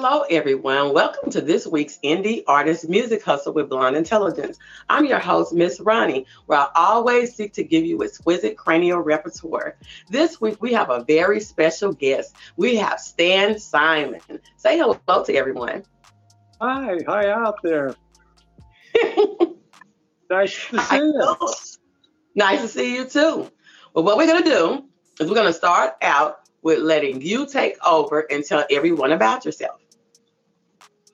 Hello, everyone. Welcome to this week's Indie Artist Music Hustle with Blonde Intelligence. I'm your host, Miss Ronnie, where I always seek to give you exquisite cranial repertoire. This week, we have a very special guest. We have Stan Simon. Say hello to everyone. Hi, hi out there. nice to see you. Nice to see you too. Well, what we're going to do is we're going to start out with letting you take over and tell everyone about yourself.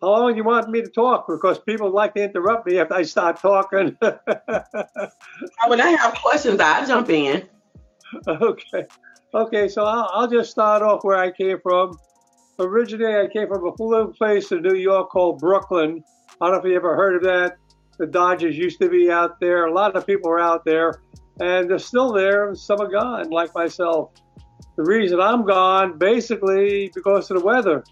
How long do you want me to talk? Because people like to interrupt me if I start talking. when I have questions, I jump in. Okay. Okay, so I'll, I'll just start off where I came from. Originally, I came from a little place in New York called Brooklyn. I don't know if you ever heard of that. The Dodgers used to be out there. A lot of people are out there, and they're still there. Some are gone, like myself. The reason I'm gone, basically, because of the weather.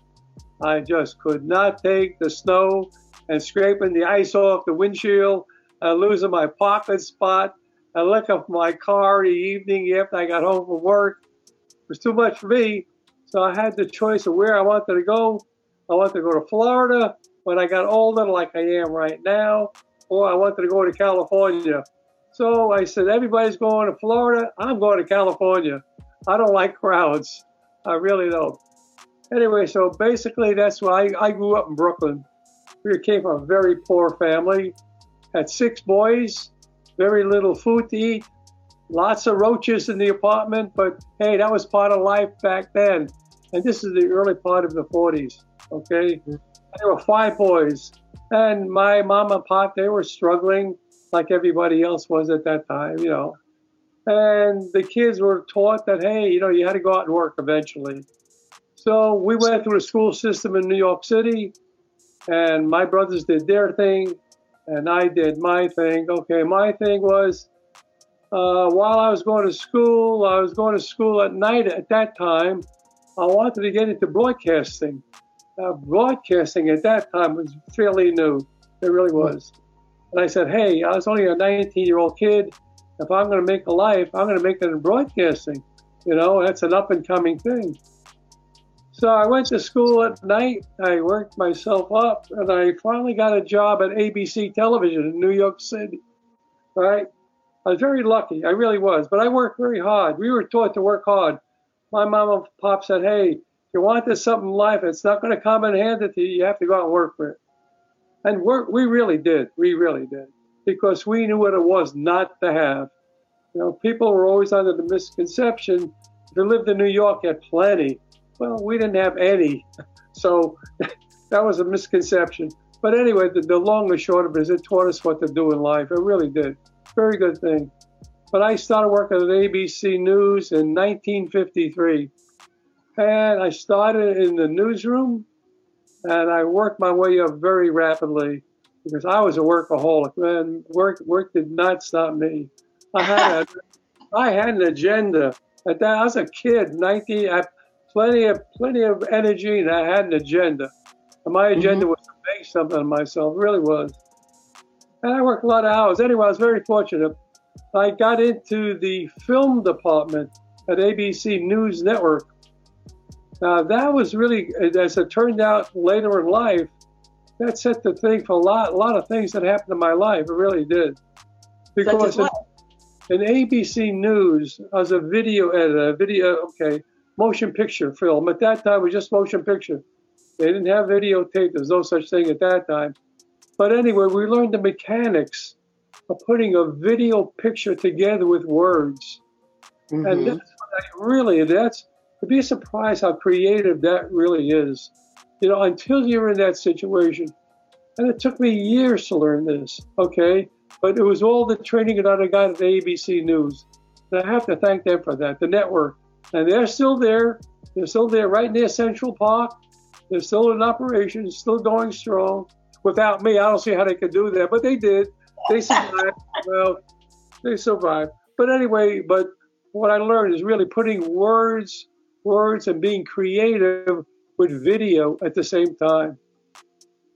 I just could not take the snow and scraping the ice off the windshield and losing my parking spot and look up my car in the evening after I got home from work. It was too much for me. So I had the choice of where I wanted to go. I wanted to go to Florida when I got older, like I am right now, or I wanted to go to California. So I said, everybody's going to Florida. I'm going to California. I don't like crowds. I really don't. Anyway, so basically, that's why I, I grew up in Brooklyn. We came from a very poor family, had six boys, very little food to eat, lots of roaches in the apartment, but hey, that was part of life back then. And this is the early part of the 40s, okay? Mm-hmm. There were five boys. And my mom and pop, they were struggling like everybody else was at that time, you know. And the kids were taught that, hey, you know, you had to go out and work eventually. So we went through a school system in New York City, and my brothers did their thing, and I did my thing. Okay, my thing was uh, while I was going to school, I was going to school at night at that time. I wanted to get into broadcasting. Uh, broadcasting at that time was fairly new. It really was. And I said, hey, I was only a 19 year old kid. If I'm going to make a life, I'm going to make it in broadcasting. You know, that's an up and coming thing. So I went to school at night. I worked myself up, and I finally got a job at ABC Television in New York City. Right? I was very lucky. I really was. But I worked very hard. We were taught to work hard. My mom and pop said, "Hey, if you want this something in life, it's not going to come and hand to you. You have to go out and work for it." And work, we really did. We really did because we knew what it was not to have. You know, people were always under the misconception if you lived in New York, you had plenty. Well, we didn't have any. So that was a misconception. But anyway, the, the long and short of it is it taught us what to do in life. It really did. Very good thing. But I started working at ABC News in 1953. And I started in the newsroom and I worked my way up very rapidly because I was a workaholic. Man, work work did not stop me. I had a, I had an agenda. At that, I was a kid, 19. I, plenty of plenty of energy, and I had an agenda. And my agenda mm-hmm. was to make something of myself, really was. And I worked a lot of hours. Anyway, I was very fortunate. I got into the film department at ABC News Network. Now, that was really, as it turned out later in life, that set the thing for a lot, a lot of things that happened in my life. It really did. Because in, in ABC News, I was a video editor, video, okay, motion picture film. At that time, it was just motion picture. They didn't have videotape. There's no such thing at that time. But anyway, we learned the mechanics of putting a video picture together with words. Mm-hmm. And that's really, that's, to be surprised how creative that really is. You know, until you're in that situation. And it took me years to learn this, okay? But it was all the training that I got at ABC News. And I have to thank them for that, the network. And they're still there. They're still there right near Central Park. They're still in operation, still going strong. Without me, I don't see how they could do that, but they did. They survived. well, they survived. But anyway, but what I learned is really putting words, words, and being creative with video at the same time.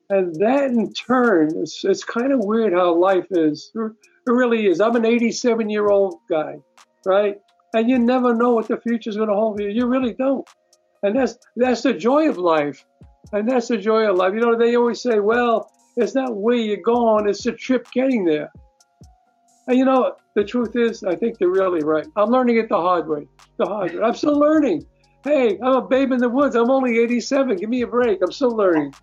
And that in turn, it's, it's kind of weird how life is. It really is. I'm an 87 year old guy, right? And you never know what the future is going to hold for you. You really don't. And that's that's the joy of life. And that's the joy of life. You know, they always say, well, it's not where you're going, it's the trip getting there. And you know, the truth is, I think they're really right. I'm learning it the hard way. The hard way. I'm still learning. Hey, I'm a babe in the woods. I'm only 87. Give me a break. I'm still learning.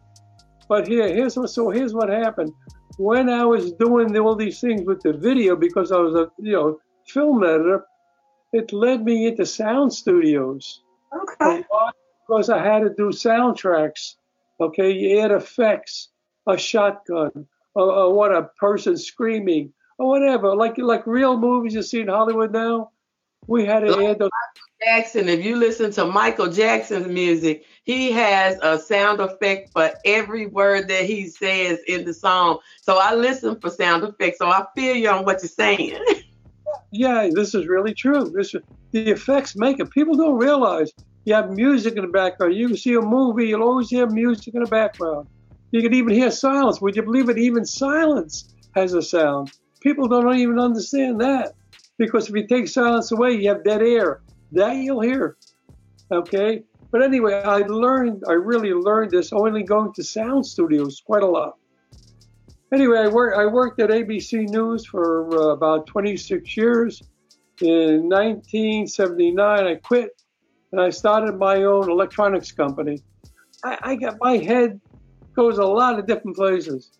But here, here's what. So here's what happened. When I was doing all these things with the video, because I was a you know film editor, it led me into sound studios. Okay. Because I had to do soundtracks. Okay, you add effects, a shotgun, or, or what a person screaming, or whatever, like like real movies you see in Hollywood now. We had to Like add those. Jackson, if you listen to Michael Jackson's music, he has a sound effect for every word that he says in the song. So I listen for sound effects. So I feel you on what you're saying. Yeah, this is really true. This the effects make it. People don't realize you have music in the background. You can see a movie, you'll always hear music in the background. You can even hear silence. Would you believe it? Even silence has a sound. People don't even understand that. Because if you take silence away, you have dead air. That you'll hear. Okay? But anyway, I learned, I really learned this only going to sound studios quite a lot. Anyway, I, work, I worked at ABC News for uh, about 26 years. In 1979, I quit and I started my own electronics company. I, I got my head goes a lot of different places.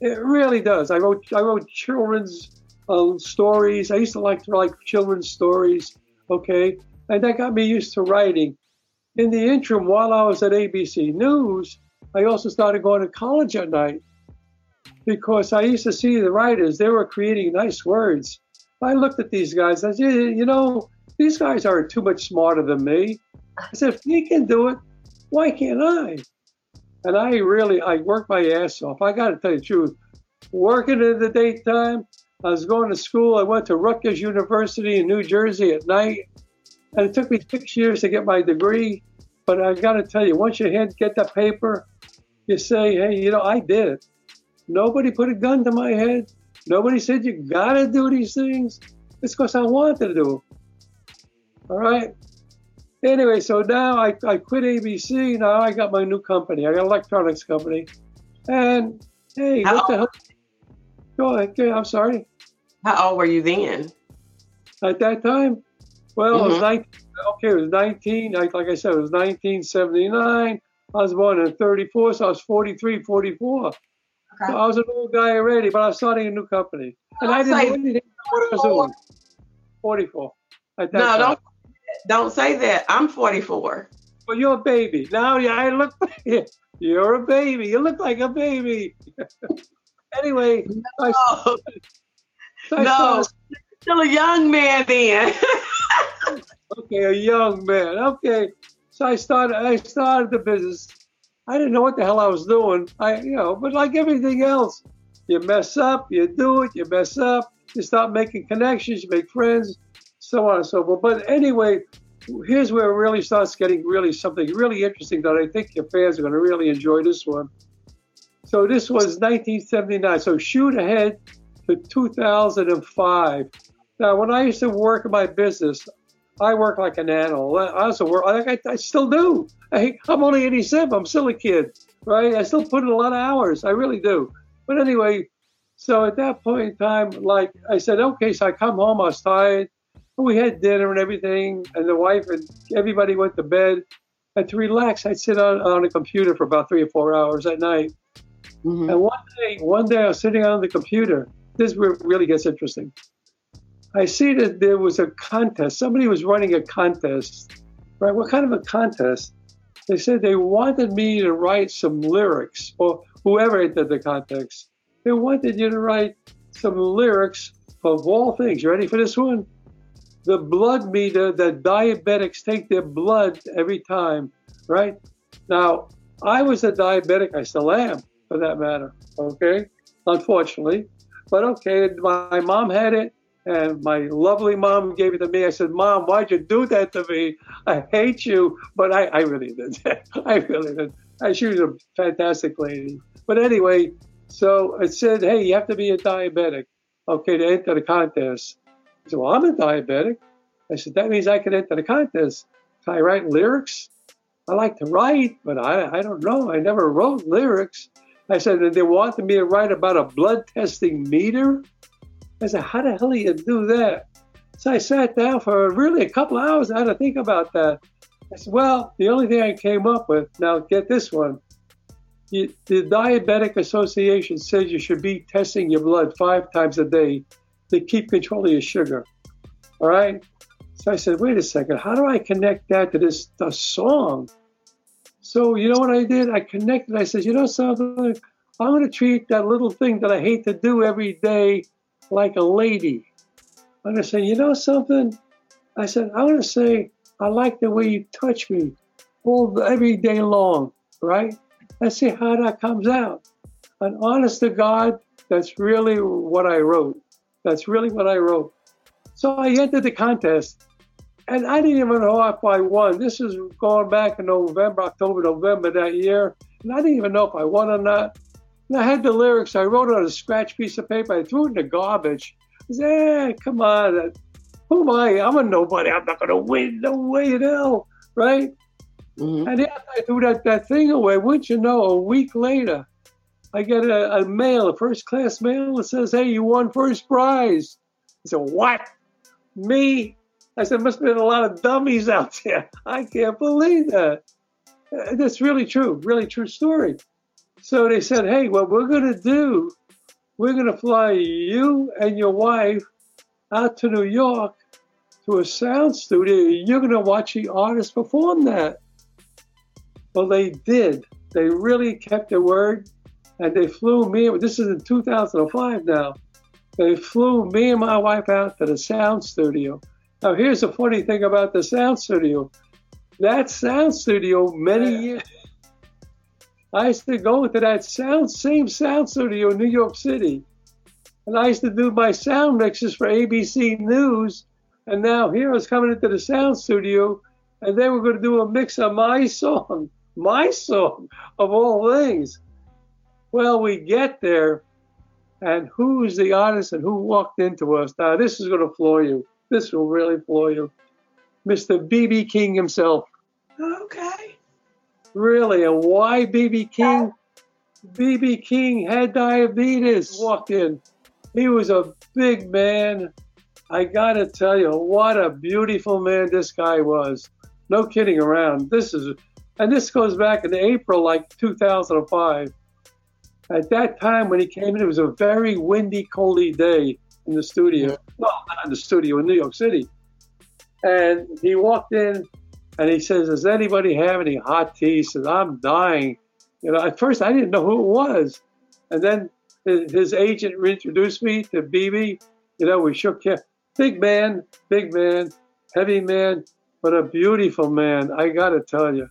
It really does. I wrote I wrote children's uh, stories. I used to like to write children's stories. Okay, and that got me used to writing. In the interim, while I was at ABC News, I also started going to college at night because I used to see the writers. They were creating nice words. I looked at these guys. I said, you know, these guys are too much smarter than me. I said, if they can do it, why can't I? And I really, I worked my ass off. I got to tell you the truth. Working in the daytime, I was going to school. I went to Rutgers University in New Jersey at night. And it took me six years to get my degree. But I got to tell you, once you get that paper, you say, hey, you know, I did it. Nobody put a gun to my head. Nobody said you got to do these things. It's because I wanted to do them. All right. Anyway, so now I, I quit ABC. Now I got my new company. I got an electronics company. And hey, How what the hell? Go ahead. I'm sorry. How old were you then? At that time, well, it was Mhm. 19. Okay, it was 19. Like, like I said, it was 1979. I was born in 34, so I was 43, 44. So I was an old guy already, but I was starting a new company. And I didn't know Say anything what I was doing. 44. At that No, time. don't don't say that. I'm 44. Well, you're a baby. Now yeah, I look you're a baby. You look like a baby. anyway, I, Oh, I no, still a young man then. okay, a young man. Okay. So I started I started the business. I didn't know what the hell I was doing. I you know, but like everything else, you mess up, you do it, you mess up, you start making connections, you make friends, so on and so forth. But anyway, here's where it really starts getting really something really interesting that I think your fans are going to really enjoy this one. So this was 1979. So shoot ahead to 2005. Now, when I used to work in my business, I worked like an animal. I also work. I, I still do. I, I'm only 87. I'm still a kid, right? I still put in a lot of hours. I really do. But anyway, so at that point in time, like I said, okay. So I come home. I was tired. We had dinner and everything, and the wife and everybody went to bed. And to relax, I'd sit on, on a computer for about three or four hours at night. Mhm. And one day, one day I was sitting on the computer. This re- really gets interesting. I see that there was a contest. Somebody was running a contest, right? What kind of a contest? They said they wanted me to write some lyrics, or whoever entered the contest. They wanted you to write some lyrics of all things. You ready for this one? The blood meter that diabetics take their blood every time, right? Now, I was a diabetic. I still am, for that matter. Okay, unfortunately, but okay. My mom had it, and my lovely mom gave it to me. I said, "Mom, why'd you do that to me? I hate you." But I, I really did. I really did. I, she was a fantastic lady. But anyway, so it said, "Hey, you have to be a diabetic, okay, to enter the contest." I said, "Well, I'm a diabetic." I said, "That means I can enter the contest. Can I write lyrics?" I like to write, but I, I don't know. I never wrote lyrics. I said, they wanted me to write about a blood testing meter. I said, how the hell do you do that? So I sat down for really a couple hours. I had to think about that. I said, well, the only thing I came up with, now get this one. You, the Diabetic Association says you should be testing your blood five times a day to keep control of your sugar. All right? So I said, wait a second, how do I connect that to this the song? So you know what I did? I connected. I said, you know something? I'm going to treat that little thing that I hate to do every day like a lady. And to say, you know something? I said, I want to say, I like the way you touch me all every day long, right? Let's see how that comes out. And honest to God, that's really what I wrote. That's really what I wrote. So I entered the contest and I didn't even know if I won. This is going back in November, October, November that year. And I didn't even know if I won or not. And I had the lyrics. I wrote it on a scratch piece of paper. I threw it in the garbage. I said, hey, come on. Who am I? I'm a nobody. I'm not going to win. No way in hell. Right? Mm-hmm. And after I threw that, that thing away, wouldn't you know, a week later, I get a, a mail, a first class mail that says, hey, you won first prize. I said, what? Me? I said, must have been a lot of dummies out there. I can't believe that. Uh, that's really true, really true story. So they said, hey, what we're going to do, we're going to fly you and your wife out to New York to a sound studio. You're going to watch the artist perform that. Well, they did. They really kept their word. And they flew me, this is in 2005 now. They flew me and my wife out to the sound studio. Now, here's the funny thing about the sound studio. That sound studio, many years, I used to go to that sound, same sound studio in New York City. And I used to do my sound mixes for ABC News. And now here I was coming into the sound studio, and they were going to do a mix of my song, my song of all things. Well, we get there, and who's the artist and who walked into us? Now, this is going to floor you. This will really floor you. Mr. B.B. King himself. Okay. Really? And why B.B. King? B.B. King had diabetes. Walked in. He was a big man. I got to tell you, what a beautiful man this guy was. No kidding around. This is, and this goes back in April, like 2005. At that time, when he came in, it was a very windy, coldy day in the studio. Well, not in the studio in New York City. And he walked in and he says, Does anybody have any hot tea? He says, I'm dying. You know, at first I didn't know who it was. And then his agent introduced me to BB. You know, we shook hands. Big man, big man, heavy man, but a beautiful man. I got to tell you.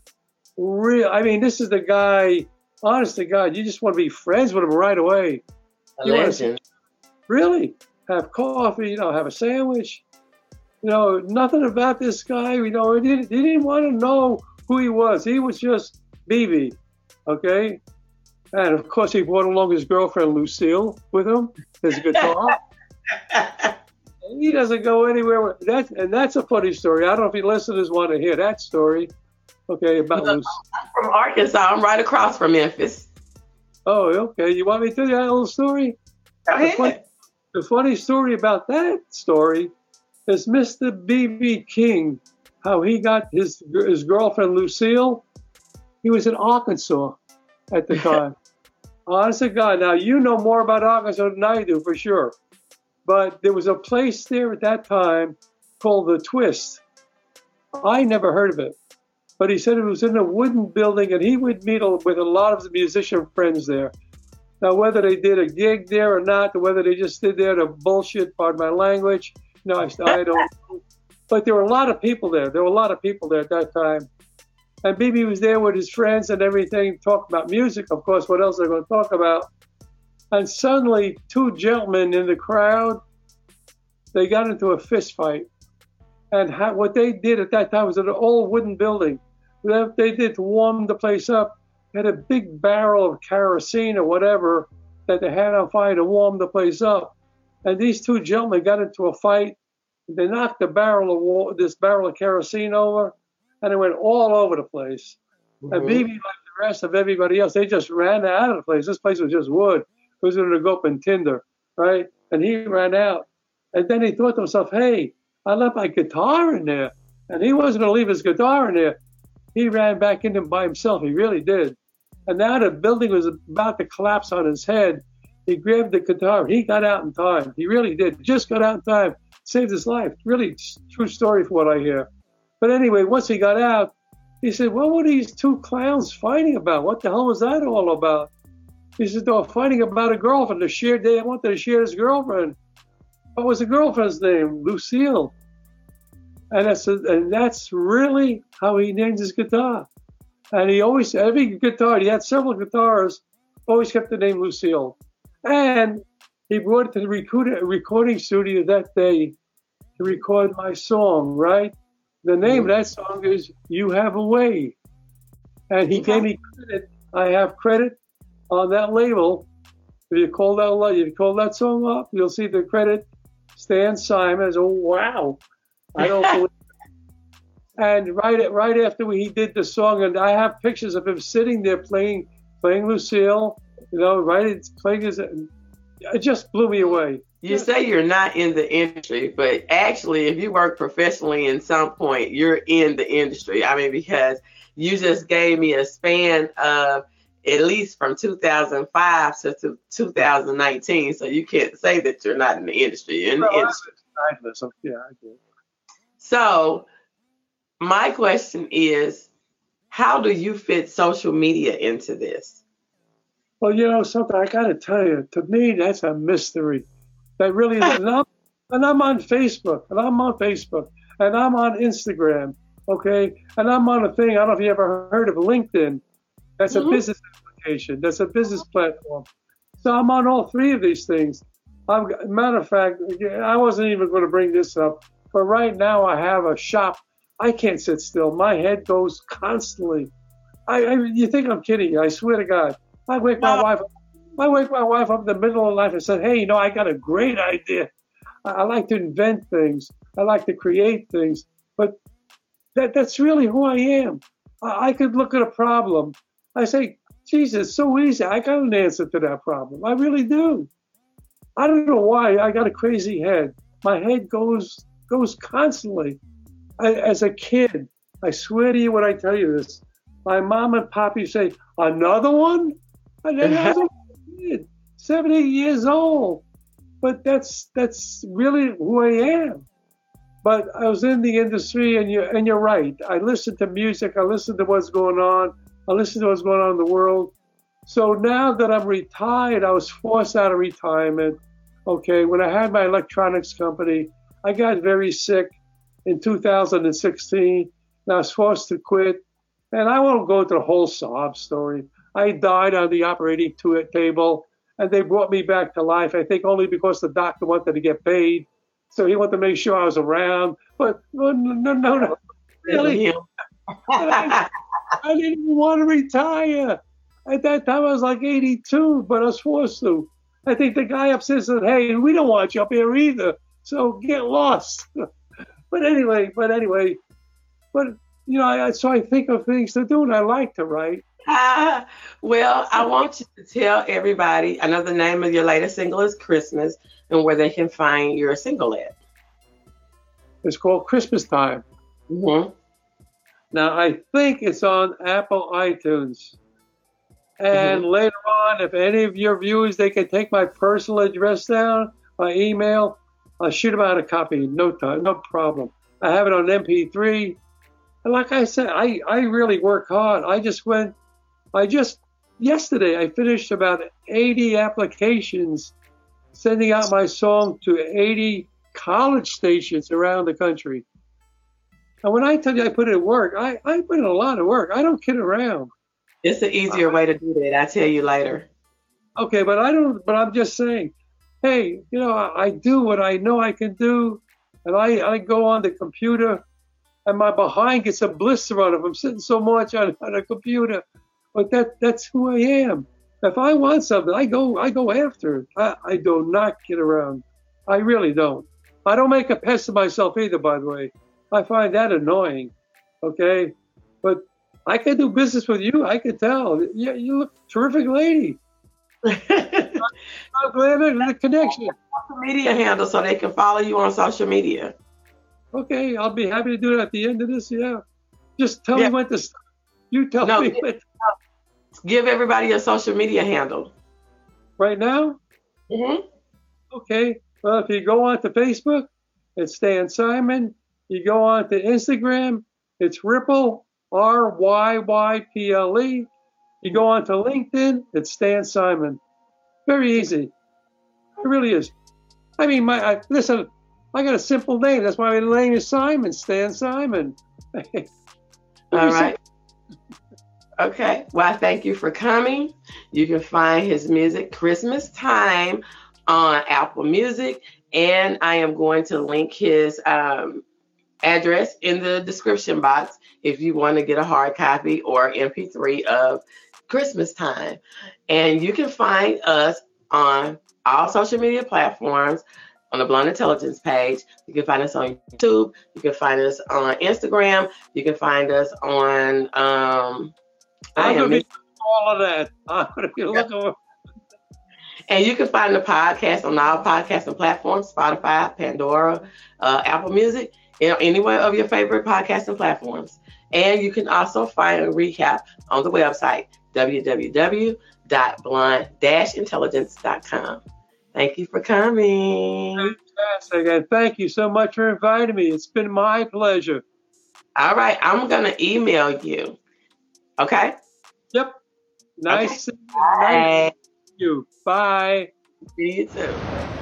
Real, I mean, this is the guy, honest to God, you just want to be friends with him right away. A legend. Really? have coffee, you know, have a sandwich. You know, nothing about this guy. You know, he didn't, he didn't want to know who he was. He was just BB, okay? And of course, he brought along his girlfriend Lucille with him, his guitar. he doesn't go anywhere. With, that, and that's a funny story. I don't know if your listeners want to hear that story. Okay, about Lucille. From Arkansas, I'm right across from Memphis. Oh, okay. You want me to tell you that little story? Go ahead. The funny story about that story is Mr. B.B. King, how he got his his girlfriend Lucille. He was in Arkansas at the time. Honest to God, now you know more about Arkansas than I do for sure. But there was a place there at that time called the Twist. I never heard of it, but he said it was in a wooden building, and he would meet with a lot of the musician friends there. Now, whether they did a gig there or not, or whether they just stood there to bullshit, pardon my language, no, I, I don't. But there were a lot of people there. There were a lot of people there at that time. And BB was there with his friends and everything, talking about music, of course. What else are they going to talk about? And suddenly, two gentlemen in the crowd, they got into a fist fight. And what they did at that time was an old wooden building. They did to warm the place up had a big barrel of kerosene or whatever that they had on fire to warm the place up. And these two gentlemen got into a fight. They knocked the barrel of this barrel of kerosene over, and it went all over the place. Mm-hmm. And maybe like the rest of everybody else, they just ran out of the place. This place was just wood. It was going to go up in tinder, right? And he ran out. And then he thought to himself, hey, I left my guitar in there. And he wasn't going to leave his guitar in there. He ran back in by himself. He really did. And now the building was about to collapse on his head. He grabbed the guitar. He got out in time. He really did. Just got out in time. Saved his life. Really true story from what I hear. But anyway, once he got out, he said, What were these two clowns fighting about? What the hell was that all about? He said, They were fighting about a girlfriend. They shared, they wanted to share his girlfriend. What was the girlfriend's name? Lucille. And that's, a, and that's really how he named his guitar. And he always, every guitar, he had several guitars, always kept the name Lucille. And he brought it to the recording studio that day to record my song, right? The name of mm-hmm. that song is You Have a Way. And he gave me credit. I have credit on that label. If you call that if you call that song up, you'll see the credit Stan Simons. Oh wow. I don't believe and right right after he did the song, and I have pictures of him sitting there playing playing Lucille, you know, right It's playing his. It just blew me away. You say you're not in the industry, but actually, if you work professionally in some point, you're in the industry. I mean, because you just gave me a span of at least from 2005 to 2019, so you can't say that you're not in the industry. You're in the industry. Yeah, I do. So my question is how do you fit social media into this? Well, you know, something I got to tell you, to me, that's a mystery. That really is. and, I'm, and I'm on Facebook, and I'm on Facebook, and I'm on Instagram, okay? And I'm on a thing, I don't know if you ever heard of LinkedIn. That's mm-hmm. a business application, that's a business platform. So I'm on all three of these things. I'm, matter of fact, I wasn't even going to bring this up, but right now I have a shop I can't sit still. My head goes constantly. I, I you think I'm kidding? I swear to God. I wake my wife. I wake my wife up in the middle of night and said, "Hey, you know, I got a great idea. I, I like to invent things. I like to create things. But that that's really who I am. I, I could look at a problem. I say, Jesus, so easy. I got an answer to that problem. I really do. I don't know why. I got a crazy head. My head goes goes constantly. I, as a kid, I swear to you when I tell you this, my mom and pop poppy say, another one? And then I was a kid, 70 years old. But that's that's really who I am. But I was in the industry, and you and you're right. I listen to music. I listen to what's going on. I listen to what's going on in the world. So now that I'm retired, I was forced out of retirement. Okay, when I had my electronics company, I got very sick in 2016. And I was forced to quit. And I won't go into the whole sob story. I died on the operating table, and they brought me back to life. I think only because the doctor wanted to get paid, so he wanted to make sure I was around. But no, no, no, no. really, I, I didn't even want to retire. At that time, I was like 82, but I was forced to. I think the guy upstairs said, "Hey, we don't want you up here either, so get lost." But anyway, but anyway, but you know, I, so I think of things to do, and I like to write. Well, I want you to tell everybody. I know the name of your latest single is Christmas, and where they can find your single at. It's called Christmas Time. Mm-hmm. Now I think it's on Apple iTunes. And mm-hmm. later on, if any of your viewers, they can take my personal address down, my email, I'll shoot them out a copy, no time, no problem. I have it on MP3. And like I said, I, I really work hard. I just went, I just, yesterday, I finished about 80 applications sending out my song to 80 college stations around the country. And when I tell you I put in work, I, I put in a lot of work. I don't kid around. It's an easier way to do that. I'll tell you later. Okay, but I don't, but I'm just saying, hey, you know, I, I do what I know I can do, and I, I go on the computer, and my behind gets a blister on it. I'm sitting so much on, on a computer, but that that's who I am. If I want something, I go I go after it. I, I do not get around. I really don't. I don't make a pest of myself either, by the way. I find that annoying. Okay, but I can do business with you. I can tell. Yeah, you look terrific lady. I'm glad the connection. Social media handle so they can follow you on social media. Okay, I'll be happy to do it at the end of this. Yeah, just tell yeah. me when to. You tell no, me. When. Give everybody a social media handle. Right now. Mhm. Okay. Well, if you go on to Facebook, it's Stan Simon. You go on to Instagram, it's Ripple R Y Y P L E. You go on to LinkedIn, it's Stan Simon. Very easy. It really is. I mean, my I, listen. I got a simple name. That's why my name is Simon. Stan Simon. All right. Okay. Well, thank you for coming. You can find his music Christmas Time on Apple Music, and I am going to link his um, address in the description box if you want to get a hard copy or MP3 of Christmas Time. And you can find us on all social media platforms on the Blonde Intelligence page. You can find us on YouTube. You can find us on Instagram. You can find us on. Um, I'm going to be all of that. I'm to be looking. And you can find the podcast on all podcasting platforms Spotify, Pandora, uh, Apple Music, you know, any one of your favorite podcasting platforms. And you can also find a recap on the website, www.blonde-intelligence.com. Thank you for coming. Fantastic. And thank you so much for inviting me. It's been my pleasure. All right. I'm going to email you. Okay? Yep. Nice. Okay. Nice you. Bye. See you soon.